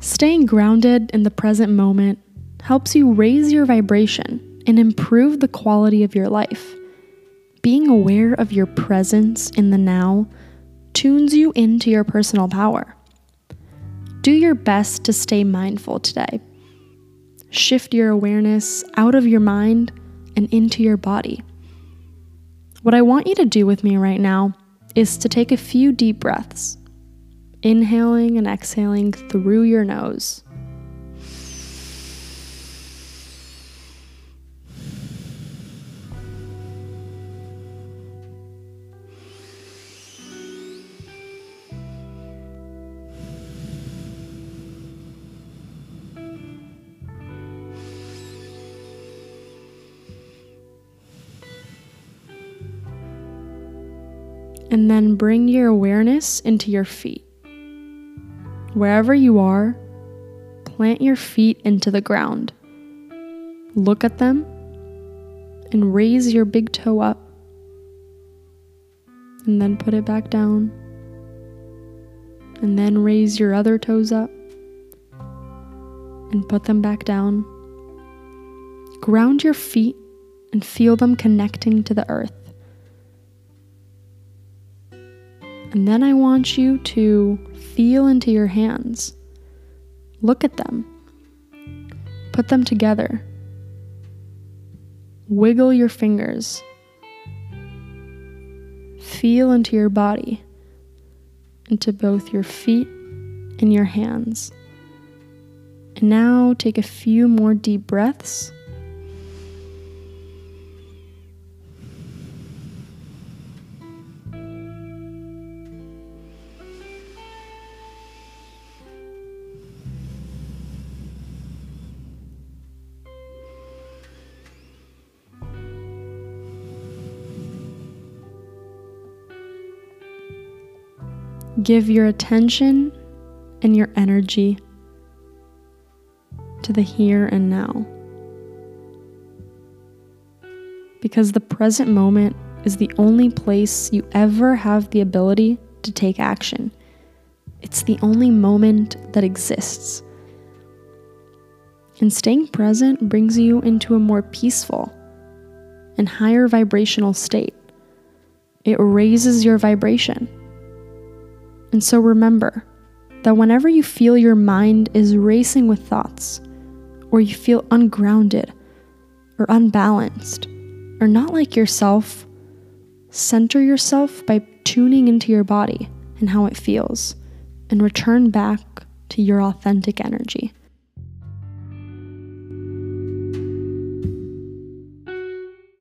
Staying grounded in the present moment helps you raise your vibration and improve the quality of your life. Being aware of your presence in the now tunes you into your personal power. Do your best to stay mindful today. Shift your awareness out of your mind and into your body. What I want you to do with me right now is to take a few deep breaths, inhaling and exhaling through your nose. And then bring your awareness into your feet. Wherever you are, plant your feet into the ground. Look at them and raise your big toe up. And then put it back down. And then raise your other toes up and put them back down. Ground your feet and feel them connecting to the earth. And then I want you to feel into your hands. Look at them. Put them together. Wiggle your fingers. Feel into your body, into both your feet and your hands. And now take a few more deep breaths. Give your attention and your energy to the here and now. Because the present moment is the only place you ever have the ability to take action. It's the only moment that exists. And staying present brings you into a more peaceful and higher vibrational state. It raises your vibration. And so remember that whenever you feel your mind is racing with thoughts, or you feel ungrounded or unbalanced, or not like yourself, center yourself by tuning into your body and how it feels, and return back to your authentic energy.